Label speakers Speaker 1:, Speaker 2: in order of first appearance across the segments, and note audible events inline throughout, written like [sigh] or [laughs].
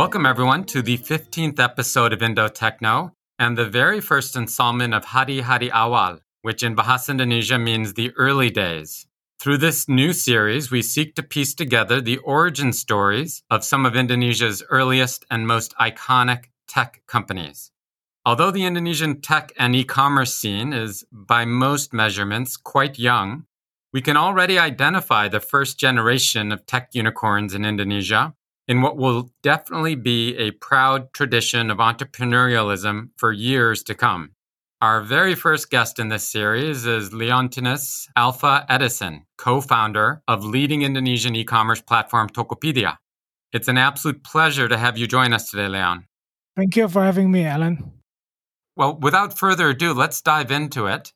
Speaker 1: Welcome, everyone, to the 15th episode of Indo Techno and the very first installment of Hari Hari Awal, which in Bahasa Indonesia means the early days. Through this new series, we seek to piece together the origin stories of some of Indonesia's earliest and most iconic tech companies. Although the Indonesian tech and e commerce scene is, by most measurements, quite young, we can already identify the first generation of tech unicorns in Indonesia in what will definitely be a proud tradition of entrepreneurialism for years to come. Our very first guest in this series is Leontinus Alpha Edison, co founder of leading Indonesian e commerce platform Tokopedia. It's an absolute pleasure to have you join us today, Leon.
Speaker 2: Thank you for having me, Alan.
Speaker 1: Well, without further ado, let's dive into it.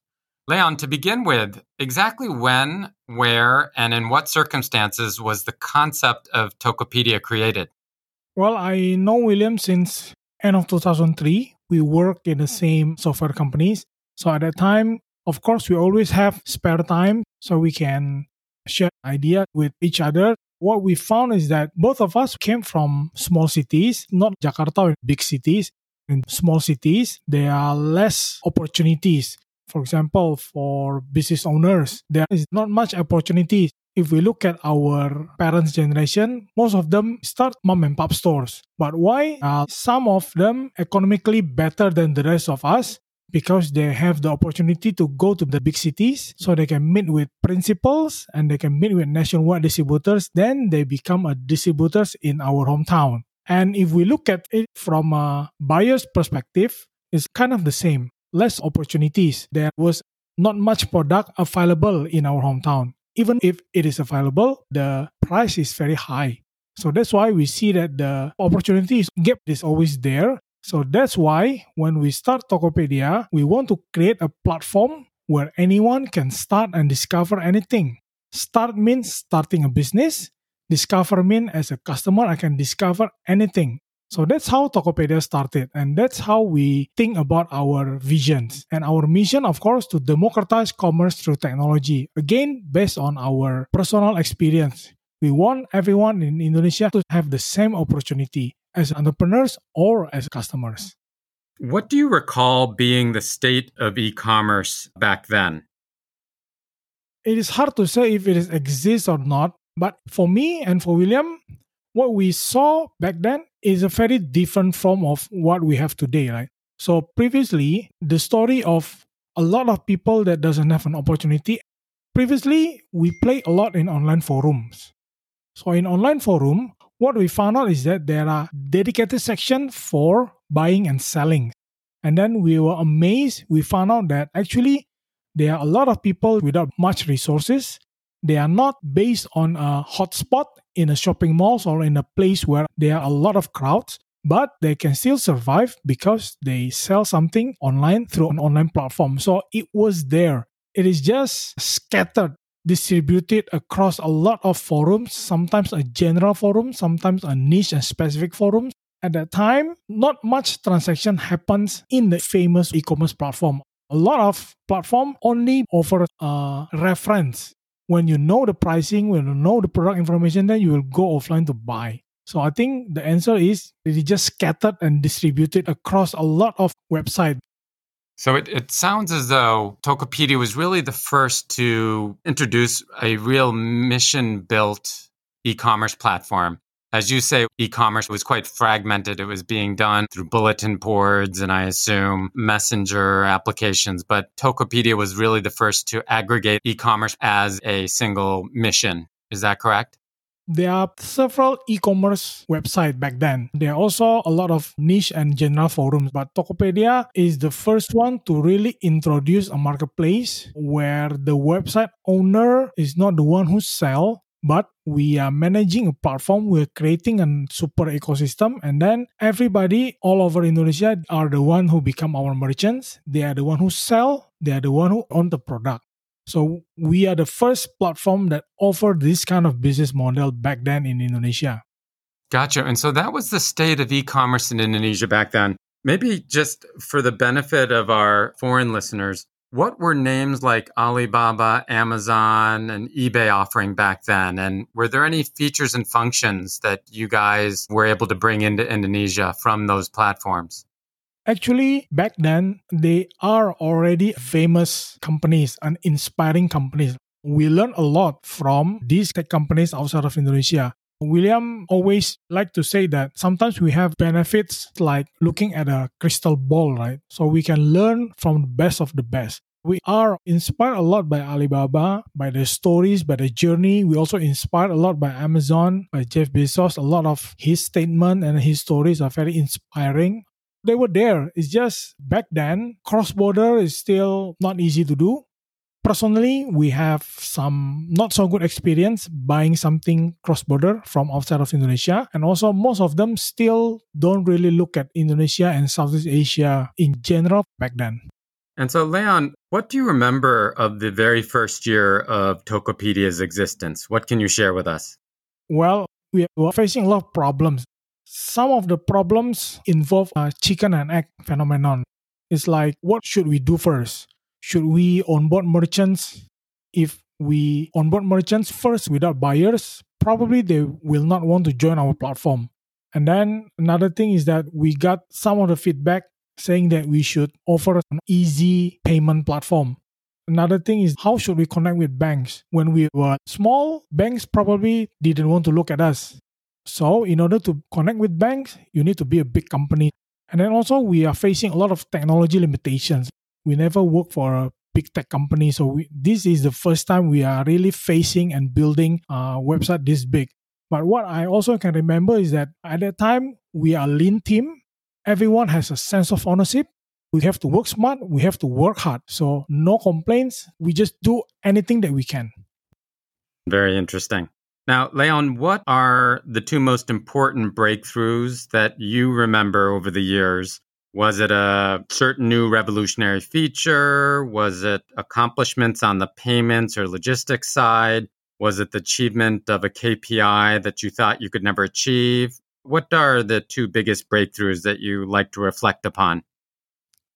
Speaker 1: Leon, to begin with, exactly when, where, and in what circumstances was the concept of Tokopedia created?
Speaker 2: Well, I know William since end of 2003. We work in the same software companies. So at that time, of course, we always have spare time so we can share idea with each other. What we found is that both of us came from small cities, not Jakarta or big cities. In small cities, there are less opportunities for example, for business owners, there is not much opportunity. If we look at our parents' generation, most of them start mom and pop stores. But why are some of them economically better than the rest of us? Because they have the opportunity to go to the big cities so they can meet with principals and they can meet with nationwide distributors. Then they become a distributors in our hometown. And if we look at it from a buyer's perspective, it's kind of the same less opportunities. There was not much product available in our hometown. Even if it is available, the price is very high. So that's why we see that the opportunities gap is always there. So that's why when we start Tokopedia, we want to create a platform where anyone can start and discover anything. Start means starting a business. Discover means as a customer, I can discover anything. So that's how Tokopedia started. And that's how we think about our visions. And our mission, of course, to democratize commerce through technology. Again, based on our personal experience. We want everyone in Indonesia to have the same opportunity as entrepreneurs or as customers.
Speaker 1: What do you recall being the state of e commerce back then?
Speaker 2: It is hard to say if it exists or not, but for me and for William, what we saw back then is a very different form of what we have today, right? So previously, the story of a lot of people that doesn't have an opportunity. Previously, we play a lot in online forums. So in online forum, what we found out is that there are dedicated section for buying and selling. And then we were amazed. We found out that actually there are a lot of people without much resources. They are not based on a hotspot in a shopping malls or in a place where there are a lot of crowds but they can still survive because they sell something online through an online platform. So it was there. It is just scattered distributed across a lot of forums sometimes a general forum sometimes a niche and specific forums. At that time not much transaction happens in the famous e-commerce platform. A lot of platform only offer a reference when you know the pricing, when you know the product information, then you will go offline to buy. So I think the answer is it is just scattered and distributed across a lot of websites.
Speaker 1: So it, it sounds as though Tokopedia was really the first to introduce a real mission built e commerce platform as you say, e commerce was quite fragmented. It was being done through bulletin boards and I assume messenger applications. But Tokopedia was really the first to aggregate e commerce as a single mission. Is that correct?
Speaker 2: There are several e-commerce websites back then. There are also a lot of niche and general forums, but Tokopedia is the first one to really introduce a marketplace where the website owner is not the one who sell, but we are managing a platform we're creating a super ecosystem and then everybody all over indonesia are the one who become our merchants. They are the one who sell they are the one who own the product. So we are the first platform that offered this kind of business model back then in indonesia.
Speaker 1: Gotcha. And so that was the state of e-commerce in indonesia back then. Maybe just for the benefit of our foreign listeners, what were names like Alibaba, Amazon, and eBay offering back then? And were there any features and functions that you guys were able to bring into Indonesia from those platforms?
Speaker 2: Actually, back then, they are already famous companies and inspiring companies. We learned a lot from these tech companies outside of Indonesia. William always like to say that sometimes we have benefits like looking at a crystal ball, right? So we can learn from the best of the best. We are inspired a lot by Alibaba, by the stories, by the journey. We also inspired a lot by Amazon, by Jeff Bezos. A lot of his statement and his stories are very inspiring. They were there. It's just back then, cross border is still not easy to do personally, we have some not so good experience buying something cross border from outside of Indonesia. And also, most of them still don't really look at Indonesia and Southeast Asia in general back then.
Speaker 1: And so, Leon, what do you remember of the very first year of Tokopedia's existence? What can you share with us?
Speaker 2: Well, we were facing a lot of problems. Some of the problems involve a chicken and egg phenomenon. It's like, what should we do first? should we onboard merchants? If we onboard merchants first without buyers, probably they will not want to join our platform. And then another thing is that we got some of the feedback saying that we should offer an easy payment platform. Another thing is how should we connect with banks? When we were small, banks probably didn't want to look at us. So, in order to connect with banks, you need to be a big company. And then also, we are facing a lot of technology limitations we never worked for a big tech company. So we, this is the first time we are really facing and building a website this big. But what I also can remember is that at that time we are lean team. Everyone has a sense of ownership. We have to work smart. We have to work hard. So no complaints. We just do anything that we can.
Speaker 1: Very interesting. Now, Leon, what are the two most important breakthroughs that you remember over the years was it a certain new revolutionary feature? Was it accomplishments on the payments or logistics side? Was it the achievement of a KPI that you thought you could never achieve? What are the two biggest breakthroughs that you like to reflect upon?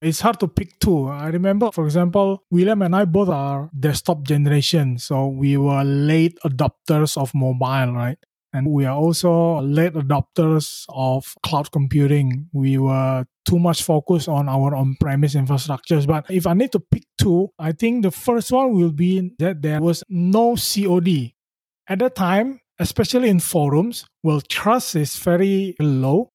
Speaker 2: It's hard to pick two. I remember, for example, William and I both are desktop generation. So we were late adopters of mobile, right? And we are also late adopters of cloud computing. We were too much focused on our on-premise infrastructures. But if I need to pick two, I think the first one will be that there was no COD. At that time, especially in forums, well, trust is very low.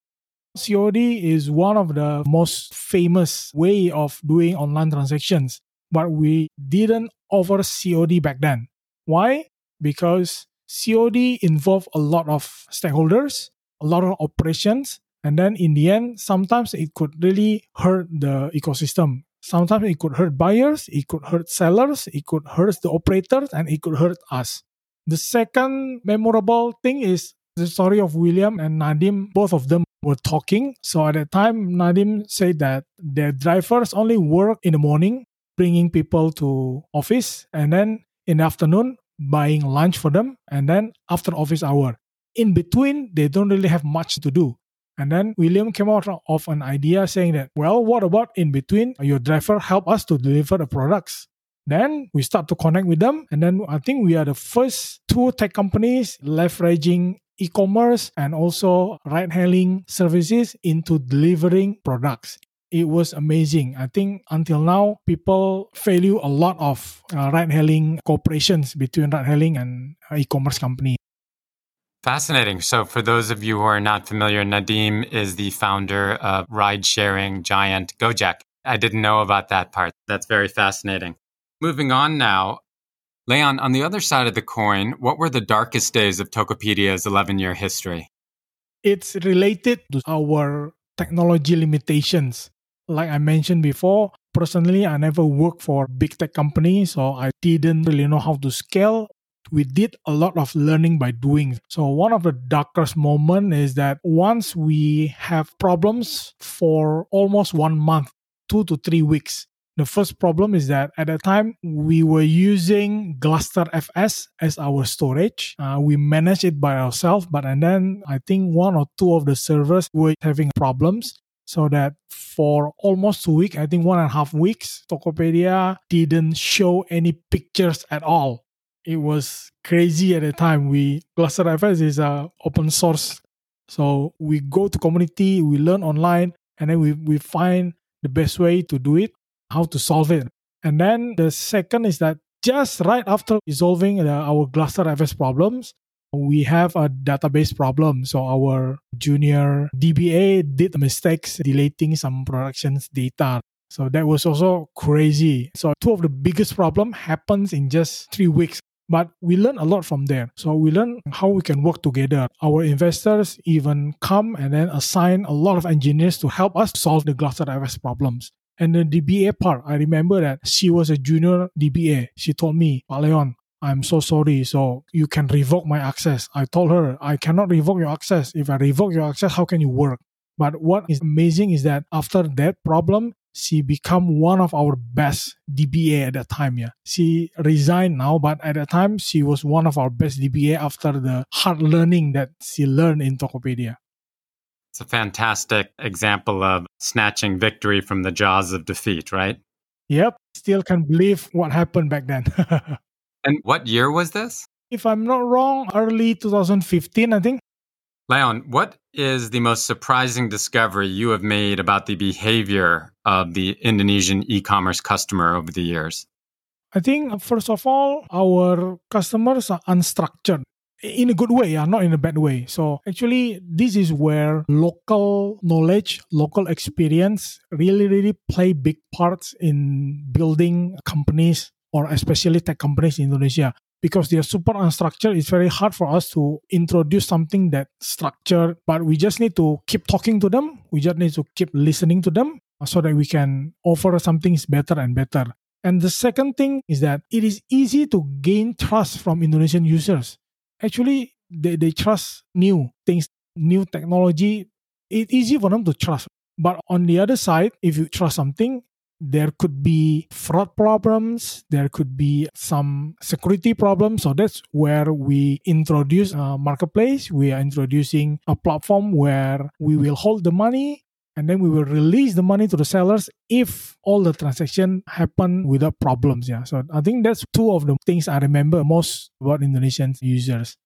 Speaker 2: COD is one of the most famous way of doing online transactions, but we didn't offer COD back then. Why? Because COD involved a lot of stakeholders, a lot of operations, and then in the end, sometimes it could really hurt the ecosystem. Sometimes it could hurt buyers, it could hurt sellers, it could hurt the operators, and it could hurt us. The second memorable thing is the story of William and Nadiem. Both of them were talking. So at that time, Nadiem said that their drivers only work in the morning, bringing people to office, and then in the afternoon, buying lunch for them, and then after office hour. In between, they don't really have much to do. And then William came out of an idea saying that, well, what about in between? Your driver help us to deliver the products. Then we start to connect with them. And then I think we are the first two tech companies leveraging e-commerce and also ride hailing services into delivering products it was amazing. I think until now, people value a lot of uh, ride hailing cooperations between ride hailing and uh, e commerce company.
Speaker 1: Fascinating. So, for those of you who are not familiar, Nadiem is the founder of ride sharing giant Gojek. I didn't know about that part. That's very fascinating. Moving on now, Leon, on the other side of the coin, what were the darkest days of Tokopedia's 11 year history?
Speaker 2: It's related to our technology limitations like I mentioned before, personally, I never worked for big tech companies, so I didn't really know how to scale. We did a lot of learning by doing. So one of the darkest moment is that once we have problems for almost one month, two to three weeks. The first problem is that at that time we were using Gluster FS as our storage. Uh, we managed it by ourselves, but and then I think one or two of the servers were having problems So that for almost two weeks, I think one and a half weeks, Tokopedia didn't show any pictures at all. It was crazy at the time. We GlusterFS is a open source. So we go to community, we learn online, and then we, we find the best way to do it, how to solve it. And then the second is that just right after resolving the, our GlusterFS problems, we have a database problem. So our junior DBA did mistakes deleting some productions data. So that was also crazy. So two of the biggest problem happens in just three weeks. But we learn a lot from there. So we learn how we can work together. Our investors even come and then assign a lot of engineers to help us solve the GlusterFS problems. And the DBA part, I remember that she was a junior DBA. She told me, Leon, I'm so sorry. So you can revoke my access. I told her, I cannot revoke your access. If I revoke your access, how can you work? But what is amazing is that after that problem, she become one of our best DBA at that time. Yeah, she resigned now, but at that time she was one of our best DBA after the hard learning that she learned in Tokopedia.
Speaker 1: It's a fantastic example of snatching victory from the jaws of defeat, right?
Speaker 2: Yep. Still can't believe what happened back then. [laughs]
Speaker 1: And what year was this?
Speaker 2: If I'm not wrong, early 2015, I think.
Speaker 1: Leon, what is the most surprising discovery you have made about the behavior of the Indonesian e commerce customer over the years?
Speaker 2: I think, first of all, our customers are unstructured in a good way, yeah, not in a bad way. So, actually, this is where local knowledge, local experience really, really play big parts in building companies or especially tech companies in Indonesia because they are super unstructured. It's very hard for us to introduce something that structured, but we just need to keep talking to them. We just need to keep listening to them so that we can offer something better and better. And the second thing is that it is easy to gain trust from Indonesian users. Actually, they, they trust new things, new technology. It's easy for them to trust. But on the other side, if you trust something, there could be fraud problems there could be some security problems so that's where we introduce a marketplace we are introducing a platform where we will hold the money and then we will release the money to the sellers if all the transaction happen without problems yeah so i think that's two of the things i remember most about indonesian users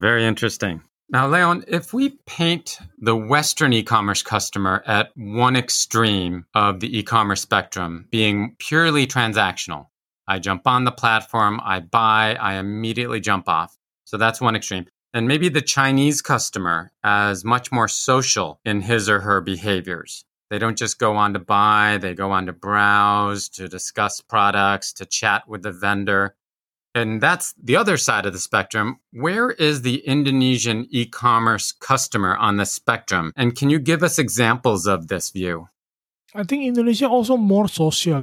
Speaker 1: very interesting now, Leon, if we paint the Western e commerce customer at one extreme of the e commerce spectrum, being purely transactional, I jump on the platform, I buy, I immediately jump off. So that's one extreme. And maybe the Chinese customer as much more social in his or her behaviors. They don't just go on to buy, they go on to browse, to discuss products, to chat with the vendor. And that's the other side of the spectrum. Where is the Indonesian e commerce customer on the spectrum? And can you give us examples of this view?
Speaker 2: I think Indonesia also more social.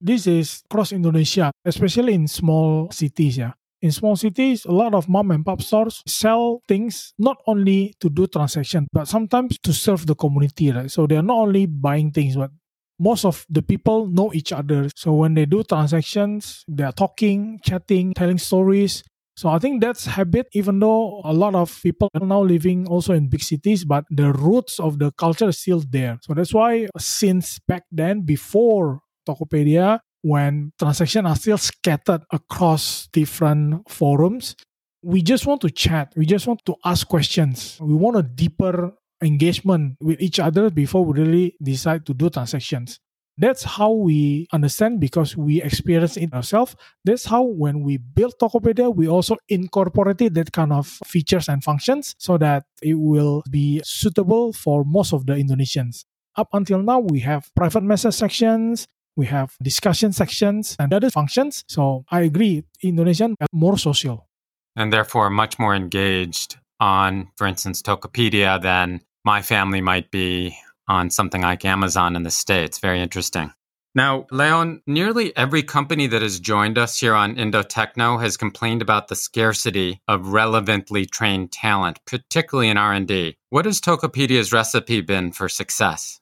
Speaker 2: This is across Indonesia, especially in small cities. Yeah. In small cities, a lot of mom and pop stores sell things not only to do transaction, but sometimes to serve the community. Right? So they're not only buying things, but most of the people know each other. So when they do transactions, they are talking, chatting, telling stories. So I think that's habit, even though a lot of people are now living also in big cities, but the roots of the culture is still there. So that's why since back then, before Tokopedia, when transactions are still scattered across different forums, we just want to chat. We just want to ask questions. We want a deeper engagement with each other before we really decide to do transactions. That's how we understand because we experience it ourselves. That's how when we built Tokopedia, we also incorporated that kind of features and functions so that it will be suitable for most of the Indonesians. Up until now, we have private message sections, we have discussion sections and other functions. So I agree, Indonesian are more social.
Speaker 1: And therefore much more engaged on, for instance, Tokopedia than my family might be on something like Amazon in the States. Very interesting. Now, Leon, nearly every company that has joined us here on Indo-Techno has complained about the scarcity of relevantly trained talent, particularly in R&D. What has Tokopedia's recipe been for success?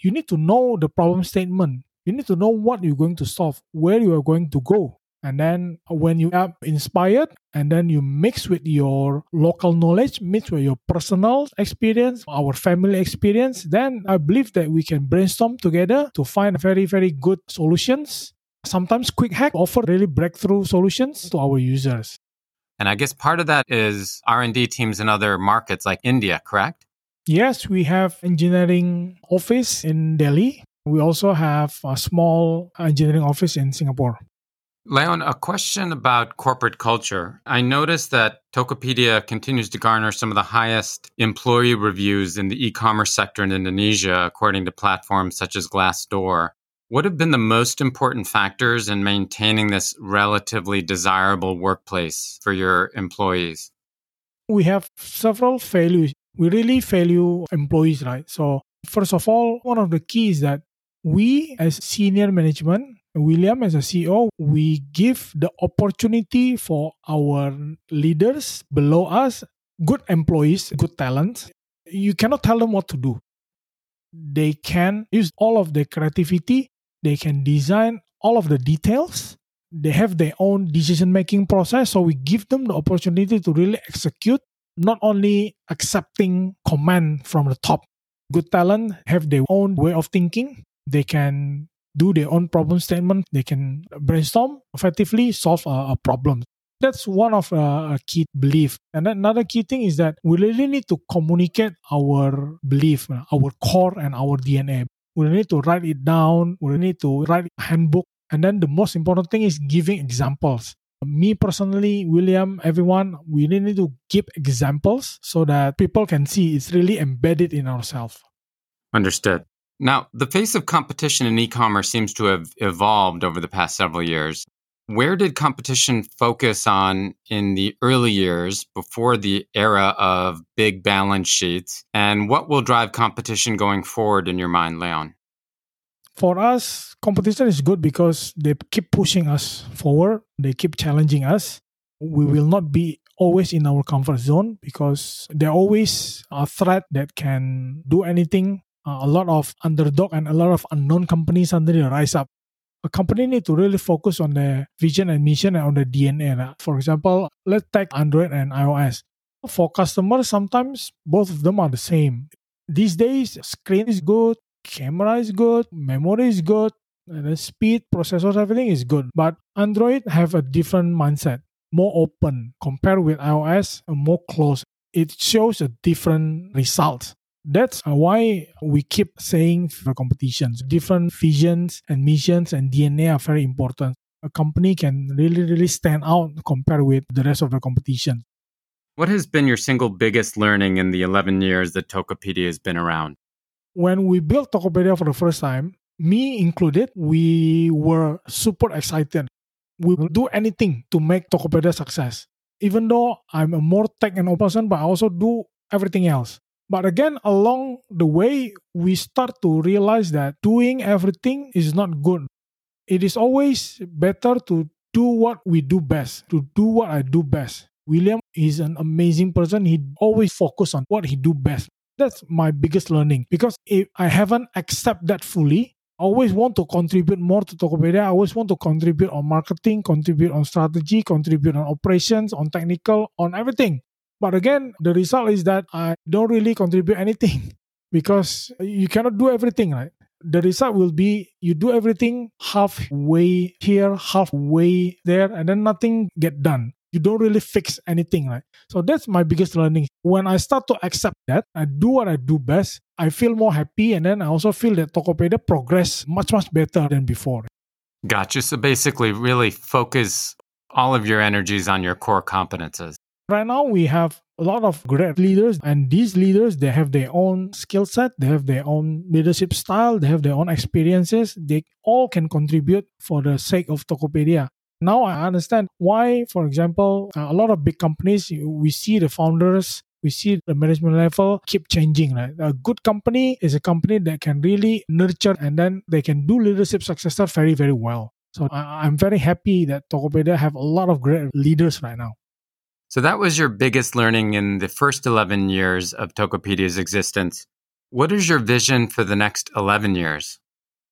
Speaker 2: You need to know the problem statement. You need to know what you're going to solve, where you are going to go. And then when you are inspired and then you mix with your local knowledge, mix with your personal experience, our family experience, then I believe that we can brainstorm together to find very, very good solutions. Sometimes Quick Hack offer really breakthrough solutions to our users.
Speaker 1: And I guess part of that is R&D teams in other markets like India, correct?
Speaker 2: Yes, we have engineering office in Delhi. We also have a small engineering office in Singapore.
Speaker 1: Leon, a question about corporate culture. I noticed that Tokopedia continues to garner some of the highest employee reviews in the e commerce sector in Indonesia, according to platforms such as Glassdoor. What have been the most important factors in maintaining this relatively desirable workplace for your employees?
Speaker 2: We have several values. We really value employees, right? So, first of all, one of the keys that we as senior management William, as a CEO, we give the opportunity for our leaders below us, good employees, good talents. You cannot tell them what to do. They can use all of their creativity, they can design all of the details. They have their own decision making process. So we give them the opportunity to really execute, not only accepting command from the top. Good talent have their own way of thinking. They can do their own problem statement. They can brainstorm effectively, solve a, a problem. That's one of uh, a key belief. And another key thing is that we really need to communicate our belief, our core and our DNA. We need to write it down. We need to write a handbook. And then the most important thing is giving examples. Me personally, William, everyone, we need to give examples so that people can see it's really embedded in ourselves.
Speaker 1: Understood. Now, the face of competition in e commerce seems to have evolved over the past several years. Where did competition focus on in the early years before the era of big balance sheets? And what will drive competition going forward in your mind, Leon?
Speaker 2: For us, competition is good because they keep pushing us forward, they keep challenging us. We will not be always in our comfort zone because they're always a threat that can do anything uh, a lot of underdog and a lot of unknown companies suddenly rise up. A company need to really focus on the vision and mission and on the DNA. Right? For example, let's take Android and iOS. For customers, sometimes both of them are the same. These days, screen is good, camera is good, memory is good, and the speed, processors, everything is good. But Android have a different mindset, more open compared with iOS, more closed. It shows a different result. That's why we keep saying for competitions, different visions and missions and DNA are very important. A company can really, really stand out compared with the rest of the competition.
Speaker 1: What has been your single biggest learning in the 11 years that Tokopedia has been around?
Speaker 2: When we built Tokopedia for the first time, me included, we were super excited. We will do anything to make Tokopedia success. Even though I'm a more tech and open person, but I also do everything else. But again, along the way, we start to realize that doing everything is not good. It is always better to do what we do best, to do what I do best. William is an amazing person. He always focus on what he do best. That's my biggest learning because if I haven't accept that fully, I always want to contribute more to Tokopedia. I always want to contribute on marketing, contribute on strategy, contribute on operations, on technical, on everything. But again, the result is that I don't really contribute anything [laughs] because you cannot do everything, right? The result will be you do everything halfway here, halfway there, and then nothing get done. You don't really fix anything, right? So that's my biggest learning. When I start to accept that, I do what I do best, I feel more happy, and then I also feel that Tokopedia progress much, much better than before.
Speaker 1: Gotcha. So basically, really focus all of your energies on your core competences.
Speaker 2: Right now, we have a lot of great leaders, and these leaders they have their own skill set, they have their own leadership style, they have their own experiences. They all can contribute for the sake of Tokopedia. Now I understand why, for example, uh, a lot of big companies we see the founders we see the management level keep changing. Right? A good company is a company that can really nurture and then they can do leadership successor very, very well. So I'm very happy that Tokopedia have a lot of great leaders right now.
Speaker 1: So that was your biggest learning in the first 11 years of Tokopedia's existence. What is your vision for the next 11 years?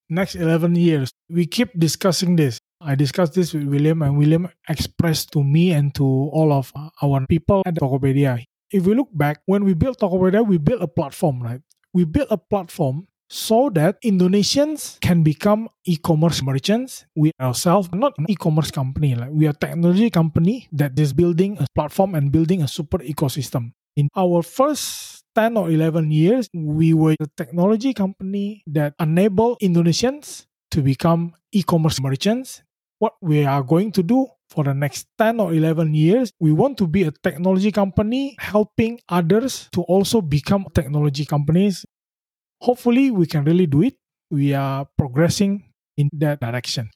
Speaker 2: Next 11 years, we keep discussing this. I discussed this with William, and William expressed to me and to all of our people at Tokopedia. If we look back, when we built Tokopedia, we built a platform, right? We built a platform so that Indonesians can become e-commerce merchants. We ourselves not an e-commerce company, like we are a technology company that is building a platform and building a super ecosystem. In our first 10 or 11 years, we were a technology company that enabled Indonesians to become e-commerce merchants. What we are going to do for the next 10 or 11 years, we want to be a technology company helping others to also become technology companies hopefully we can really do it. We are progressing in that direction.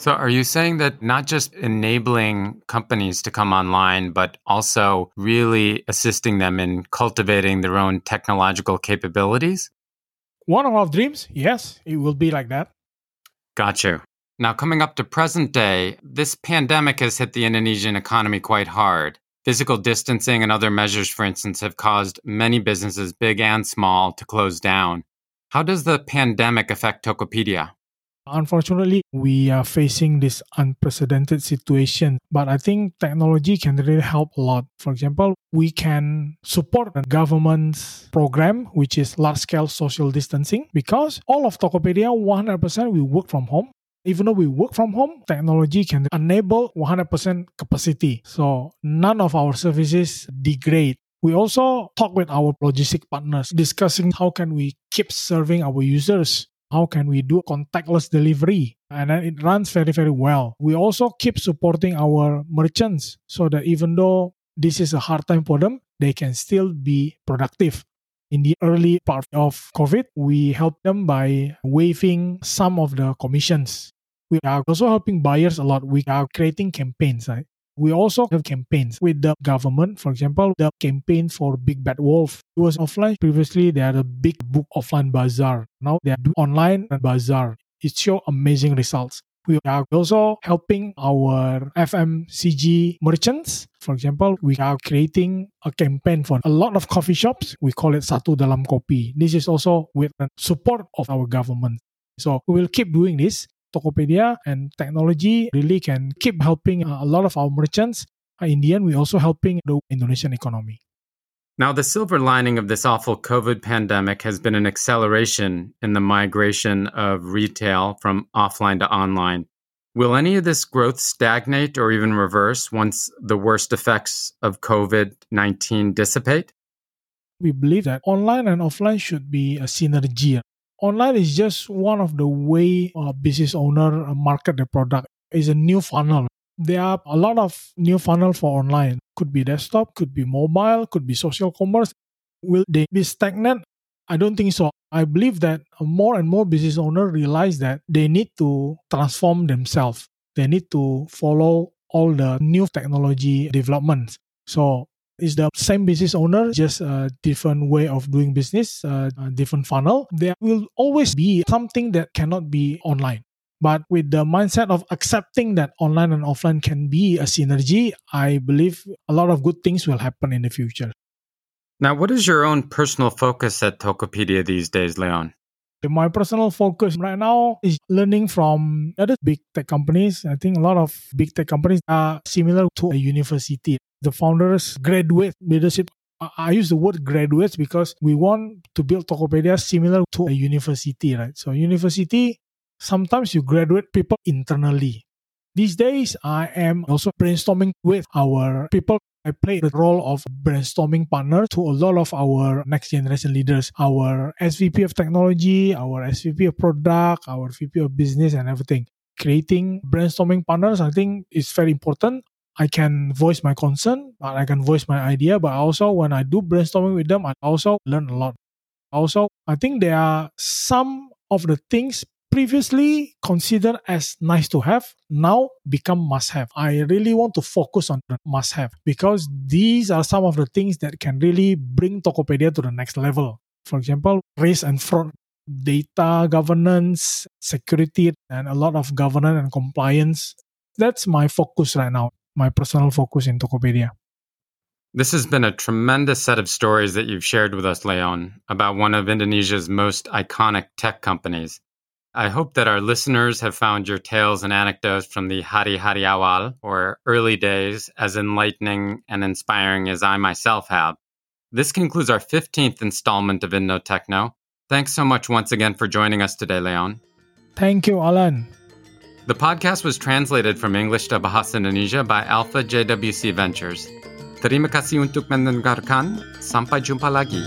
Speaker 1: So, are you saying that not just enabling companies to come online, but also really assisting them in cultivating their own technological capabilities?
Speaker 2: One of our dreams, yes, it will be like that.
Speaker 1: Got you. Now, coming up to present day, this pandemic has hit the Indonesian economy quite hard. Physical distancing and other measures, for instance, have caused many businesses, big and small, to close down. How does the pandemic affect Tokopedia?
Speaker 2: Unfortunately, we are facing this unprecedented situation, but I think technology can really help a lot. For example, we can support the government's program, which is large scale social distancing, because all of Tokopedia 100% we work from home even though we work from home, technology can enable 100% capacity. So none of our services degrade. We also talk with our logistic partners, discussing how can we keep serving our users. How can we do contactless delivery? And then it runs very, very well. We also keep supporting our merchants so that even though this is a hard time for them, they can still be productive in the early part of COVID, we helped them by waiving some of the commissions. We are also helping buyers a lot. We are creating campaigns, right? We also have campaigns with the government. For example, the campaign for Big Bad Wolf it was offline. Previously, they had a big book offline bazaar. Now they are online bazaar. It show amazing results. We are also helping our FMCG merchants. For example, we are creating a campaign for a lot of coffee shops. We call it Satu Dalam Kopi. This is also with the support of our government. So we will keep doing this. Tokopedia and technology really can keep helping a lot of our merchants. In the end, we're also helping the Indonesian economy.
Speaker 1: Now, the silver lining of this awful COVID pandemic has been an acceleration in the migration of retail from offline to online. Will any of this growth stagnate or even reverse once the worst effects of COVID 19 dissipate?
Speaker 2: We believe that online and offline should be a synergy. Online is just one of the way a business owner market their product. It's a new funnel there are a lot of new funnel for online. Could be desktop, could be mobile, could be social commerce. Will they be stagnant? I don't think so. I believe that more and more business owners realize that they need to transform themselves. They need to follow all the new technology developments. So it's the same business owner, just a different way of doing business, a different funnel. There will always be something that cannot be online. But with the mindset of accepting that online and offline can be a synergy, I believe a lot of good things will happen in the future.
Speaker 1: Now, what is your own personal focus at Tokopedia these days, Leon?
Speaker 2: My personal focus right now is learning from other big tech companies. I think a lot of big tech companies are similar to a university. The founders graduate leadership. I use the word graduates because we want to build Tokopedia similar to a university, right? So university sometimes you graduate people internally. These days, I am also brainstorming with our people. I play the role of brainstorming partner to a lot of our next generation leaders, our SVP of technology, our SVP of product, our VP of business, and everything. Creating brainstorming partners, I think, is very important. I can voice my concern, but I can voice my idea. But also, when I do brainstorming with them, I also learn a lot. Also, I think there are some of the things previously considered as nice to have now become must have. I really want to focus on the must have because these are some of the things that can really bring Tokopedia to the next level. For example, risk and fraud, data governance, security, and a lot of governance and compliance. That's my focus right now, my personal focus in Tokopedia.
Speaker 1: This has been a tremendous set of stories that you've shared with us, Leon, about one of Indonesia's most iconic tech companies. I hope that our listeners have found your tales and anecdotes from the Hari Hari Awal, or early days, as enlightening and inspiring as I myself have. This concludes our 15th installment of Indo Techno. Thanks so much once again for joining us today, Leon.
Speaker 2: Thank you, Alan.
Speaker 1: The podcast was translated from English to Bahasa Indonesia by Alpha JWC Ventures. Terima kasih untuk mendengarkan. Sampai jumpa lagi.